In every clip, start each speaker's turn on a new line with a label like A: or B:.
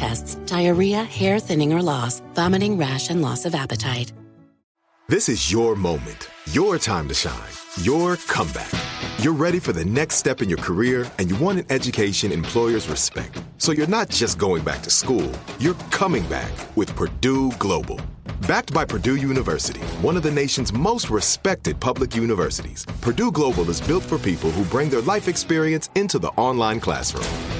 A: tests, diarrhea, hair thinning or loss, vomiting, rash, and loss of appetite.
B: This is your moment, your time to shine, your comeback. You're ready for the next step in your career and you want an education employers respect. So you're not just going back to school, you're coming back with Purdue Global. Backed by Purdue University, one of the nation's most respected public universities, Purdue Global is built for people who bring their life experience into the online classroom.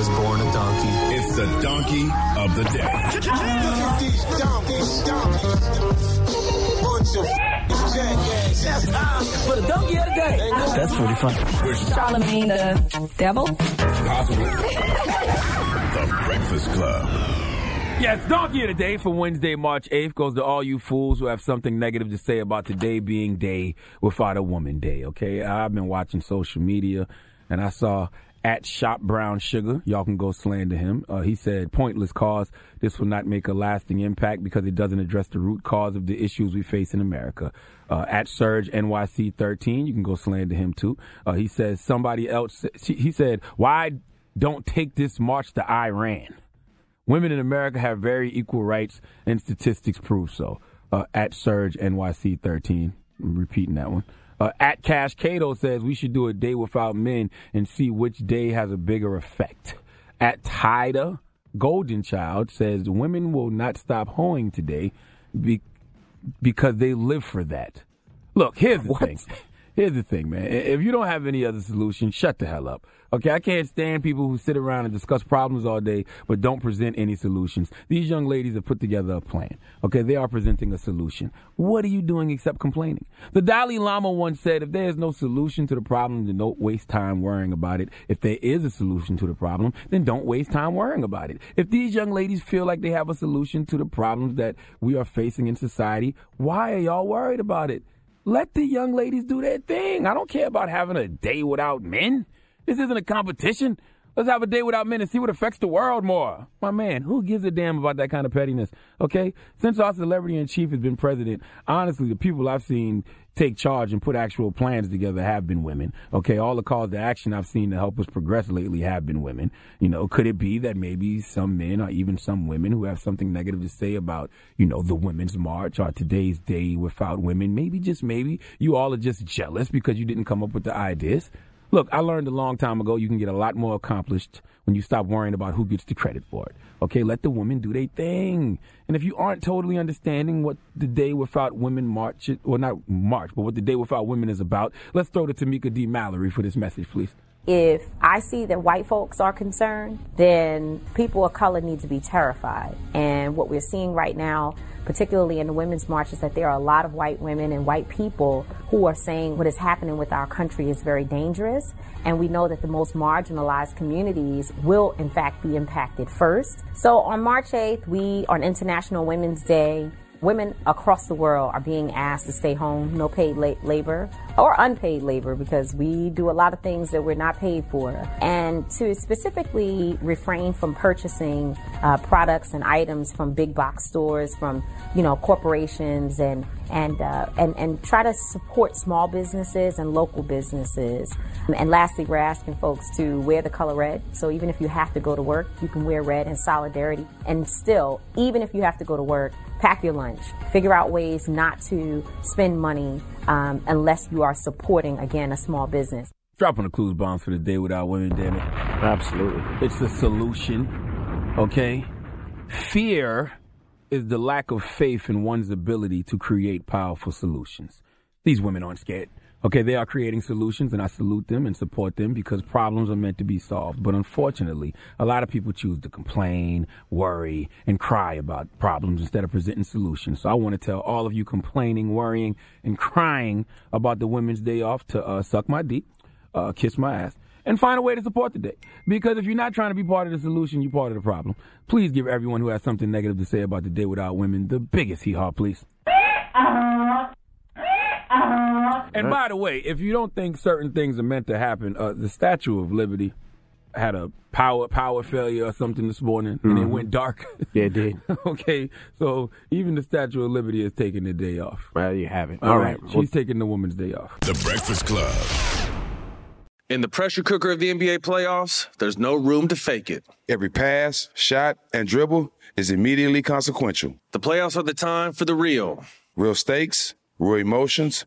C: I was born a donkey.
D: It's the donkey of the
C: day. For the donkey of the day.
E: That's pretty funny.
F: Charlamagne the devil?
D: Possibly. the Breakfast Club.
G: Yes, Donkey of the Day for Wednesday, March 8th goes to all you fools who have something negative to say about today being Day Without a Woman Day, okay? I've been watching social media and I saw at Shop Brown Sugar. Y'all can go slander him. Uh, he said, pointless cause. This will not make a lasting impact because it doesn't address the root cause of the issues we face in America. Uh, at Surge NYC 13, you can go slander him too. Uh, he says, somebody else, he said, why don't take this march to Iran? Women in America have very equal rights, and statistics prove so. Uh, at Surge NYC 13, I'm repeating that one. Uh, at Cash Cato says we should do a day without men and see which day has a bigger effect. At Tida Golden Child says women will not stop hoeing today be- because they live for that. Look, here's the
H: what?
G: thing. Here's the thing, man. If you don't have any other solution, shut the hell up. Okay, I can't stand people who sit around and discuss problems all day but don't present any solutions. These young ladies have put together a plan. Okay, they are presenting a solution. What are you doing except complaining? The Dalai Lama once said, if there is no solution to the problem, then don't waste time worrying about it. If there is a solution to the problem, then don't waste time worrying about it. If these young ladies feel like they have a solution to the problems that we are facing in society, why are y'all worried about it? Let the young ladies do their thing. I don't care about having a day without men. This isn't a competition. Let's have a day without men and see what affects the world more. My man, who gives a damn about that kind of pettiness? Okay? Since our celebrity in chief has been president, honestly, the people I've seen take charge and put actual plans together have been women. Okay, all the calls to action I've seen to help us progress lately have been women. You know, could it be that maybe some men or even some women who have something negative to say about, you know, the Women's March or today's day without women? Maybe, just maybe, you all are just jealous because you didn't come up with the ideas. Look, I learned a long time ago you can get a lot more accomplished when you stop worrying about who gets the credit for it. Okay, let the women do their thing. And if you aren't totally understanding what the Day Without Women March, or not March, but what the Day Without Women is about, let's throw to Tamika D. Mallory for this message, please.
E: If I see that white folks are concerned, then people of color need to be terrified. And what we're seeing right now particularly in the women's march, is that there are a lot of white women and white people who are saying what is happening with our country is very dangerous. And we know that the most marginalized communities will, in fact, be impacted first. So on March 8th, we, on International Women's Day, women across the world are being asked to stay home, no paid la- labor or unpaid labor because we do a lot of things that we're not paid for, and to specifically refrain from purchasing uh, products and items from big box stores, from you know corporations, and and uh, and and try to support small businesses and local businesses. And lastly, we're asking folks to wear the color red. So even if you have to go to work, you can wear red in solidarity. And still, even if you have to go to work, pack your lunch. Figure out ways not to spend money um, unless you are supporting, again, a small business.
G: Dropping the clues bomb for the day without women, damn it. Absolutely. It's the solution, okay? Fear is the lack of faith in one's ability to create powerful solutions. These women aren't scared. Okay, they are creating solutions and I salute them and support them because problems are meant to be solved. But unfortunately, a lot of people choose to complain, worry, and cry about problems instead of presenting solutions. So I want to tell all of you complaining, worrying, and crying about the Women's Day off to uh, suck my dick, uh, kiss my ass, and find a way to support the day. Because if you're not trying to be part of the solution, you're part of the problem. Please give everyone who has something negative to say about the day without women the biggest hee haw, please. And by the way, if you don't think certain things are meant to happen, uh, the Statue of Liberty had a power power failure or something this morning, mm-hmm. and it mm-hmm. went dark.
H: Yeah, it did.
G: okay, so even the Statue of Liberty is taking the day off.
H: Well, you have it.
G: All, All right. right. she's well, taking the Woman's Day off.
D: The Breakfast Club.
I: In the pressure cooker of the NBA playoffs, there's no room to fake it.
J: Every pass, shot, and dribble is immediately consequential.
I: The playoffs are the time for the real.
J: Real stakes, real emotions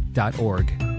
K: musicgives.org.